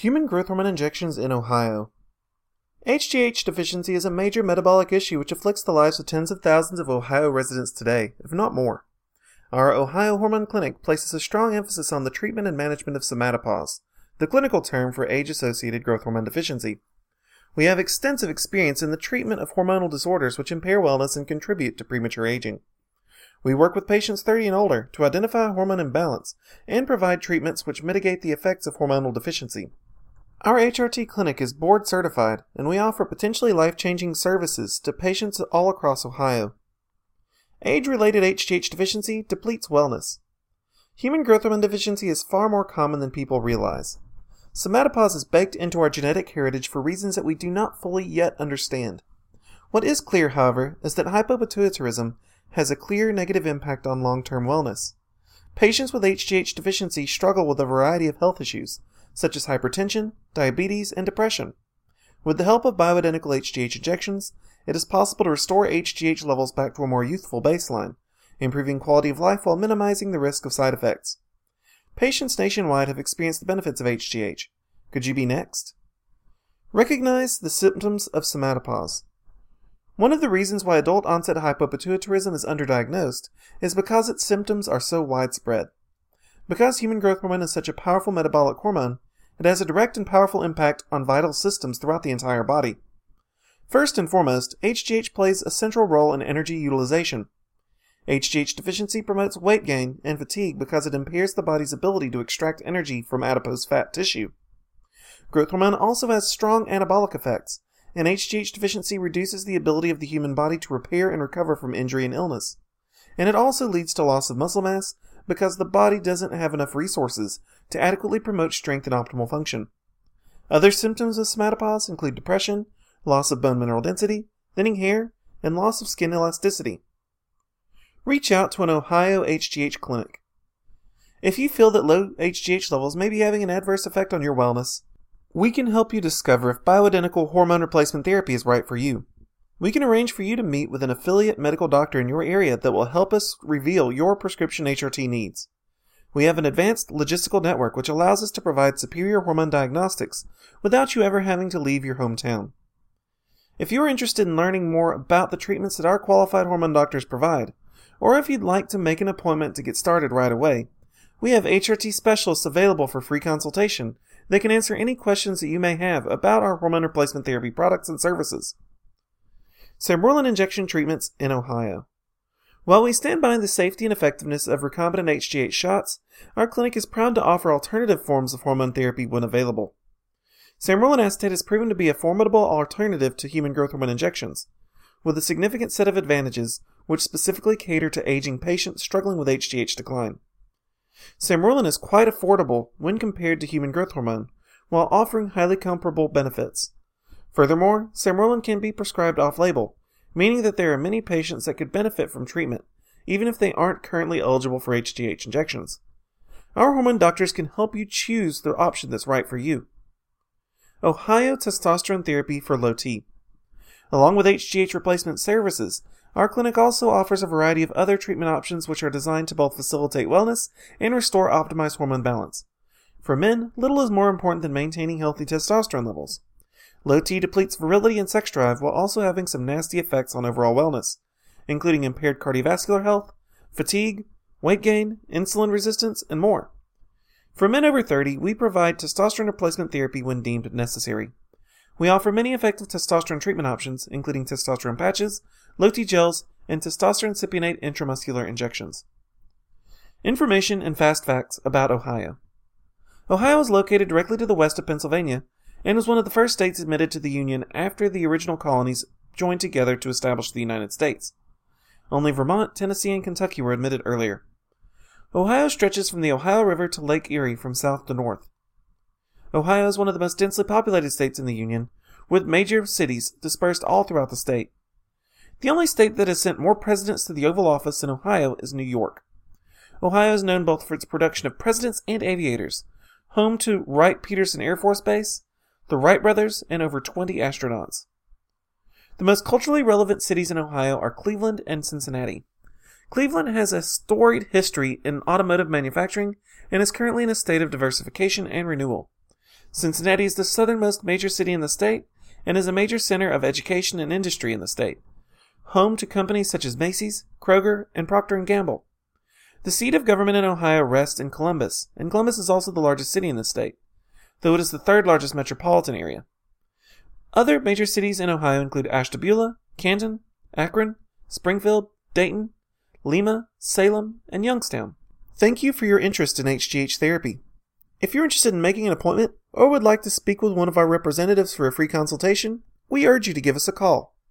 Human growth hormone injections in Ohio. HGH deficiency is a major metabolic issue which afflicts the lives of tens of thousands of Ohio residents today, if not more. Our Ohio Hormone Clinic places a strong emphasis on the treatment and management of somatopause, the clinical term for age associated growth hormone deficiency. We have extensive experience in the treatment of hormonal disorders which impair wellness and contribute to premature aging. We work with patients 30 and older to identify hormone imbalance and provide treatments which mitigate the effects of hormonal deficiency. Our HRT clinic is board certified, and we offer potentially life changing services to patients all across Ohio. Age related HGH deficiency depletes wellness. Human growth hormone deficiency is far more common than people realize. Somatopause is baked into our genetic heritage for reasons that we do not fully yet understand. What is clear, however, is that hypopituitarism has a clear negative impact on long term wellness. Patients with HGH deficiency struggle with a variety of health issues, such as hypertension, diabetes, and depression. With the help of bioidentical HGH injections, it is possible to restore HGH levels back to a more youthful baseline, improving quality of life while minimizing the risk of side effects. Patients nationwide have experienced the benefits of HGH. Could you be next? Recognize the symptoms of somatopause. One of the reasons why adult onset hypopituitarism is underdiagnosed is because its symptoms are so widespread. Because human growth hormone is such a powerful metabolic hormone, it has a direct and powerful impact on vital systems throughout the entire body. First and foremost, HGH plays a central role in energy utilization. HGH deficiency promotes weight gain and fatigue because it impairs the body's ability to extract energy from adipose fat tissue. Growth hormone also has strong anabolic effects, and HGH deficiency reduces the ability of the human body to repair and recover from injury and illness. And it also leads to loss of muscle mass because the body doesn't have enough resources to adequately promote strength and optimal function. Other symptoms of somatopause include depression, loss of bone mineral density, thinning hair, and loss of skin elasticity. Reach out to an Ohio HGH clinic. If you feel that low HGH levels may be having an adverse effect on your wellness, we can help you discover if bioidentical hormone replacement therapy is right for you. We can arrange for you to meet with an affiliate medical doctor in your area that will help us reveal your prescription HRT needs. We have an advanced logistical network which allows us to provide superior hormone diagnostics without you ever having to leave your hometown. If you are interested in learning more about the treatments that our qualified hormone doctors provide, or if you'd like to make an appointment to get started right away, we have HRT specialists available for free consultation that can answer any questions that you may have about our hormone replacement therapy products and services. Sermorelin injection treatments in Ohio. While we stand by the safety and effectiveness of recombinant HGH shots, our clinic is proud to offer alternative forms of hormone therapy when available. Sermorelin acetate has proven to be a formidable alternative to human growth hormone injections, with a significant set of advantages which specifically cater to aging patients struggling with HGH decline. Sermorelin is quite affordable when compared to human growth hormone, while offering highly comparable benefits. Furthermore, Sermorelin can be prescribed off label, meaning that there are many patients that could benefit from treatment, even if they aren't currently eligible for HGH injections. Our hormone doctors can help you choose the option that's right for you. Ohio Testosterone Therapy for Low T. Along with HGH replacement services, our clinic also offers a variety of other treatment options which are designed to both facilitate wellness and restore optimized hormone balance. For men, little is more important than maintaining healthy testosterone levels. Low T depletes virility and sex drive while also having some nasty effects on overall wellness, including impaired cardiovascular health, fatigue, weight gain, insulin resistance, and more. For men over 30, we provide testosterone replacement therapy when deemed necessary. We offer many effective testosterone treatment options, including testosterone patches, low T gels, and testosterone cypionate intramuscular injections. Information and fast facts about Ohio. Ohio is located directly to the west of Pennsylvania and was one of the first states admitted to the Union after the original colonies joined together to establish the United States. Only Vermont, Tennessee, and Kentucky were admitted earlier. Ohio stretches from the Ohio River to Lake Erie from south to north. Ohio is one of the most densely populated states in the Union, with major cities dispersed all throughout the state. The only state that has sent more presidents to the Oval Office than Ohio is New York. Ohio is known both for its production of presidents and aviators, home to Wright Patterson Air Force Base, the Wright brothers, and over 20 astronauts. The most culturally relevant cities in Ohio are Cleveland and Cincinnati. Cleveland has a storied history in automotive manufacturing and is currently in a state of diversification and renewal. Cincinnati is the southernmost major city in the state and is a major center of education and industry in the state, home to companies such as Macy's, Kroger, and Procter & Gamble. The seat of government in Ohio rests in Columbus, and Columbus is also the largest city in the state, though it is the third largest metropolitan area. Other major cities in Ohio include Ashtabula, Canton, Akron, Springfield, Dayton, Lima, Salem, and Youngstown. Thank you for your interest in HGH therapy. If you're interested in making an appointment or would like to speak with one of our representatives for a free consultation, we urge you to give us a call.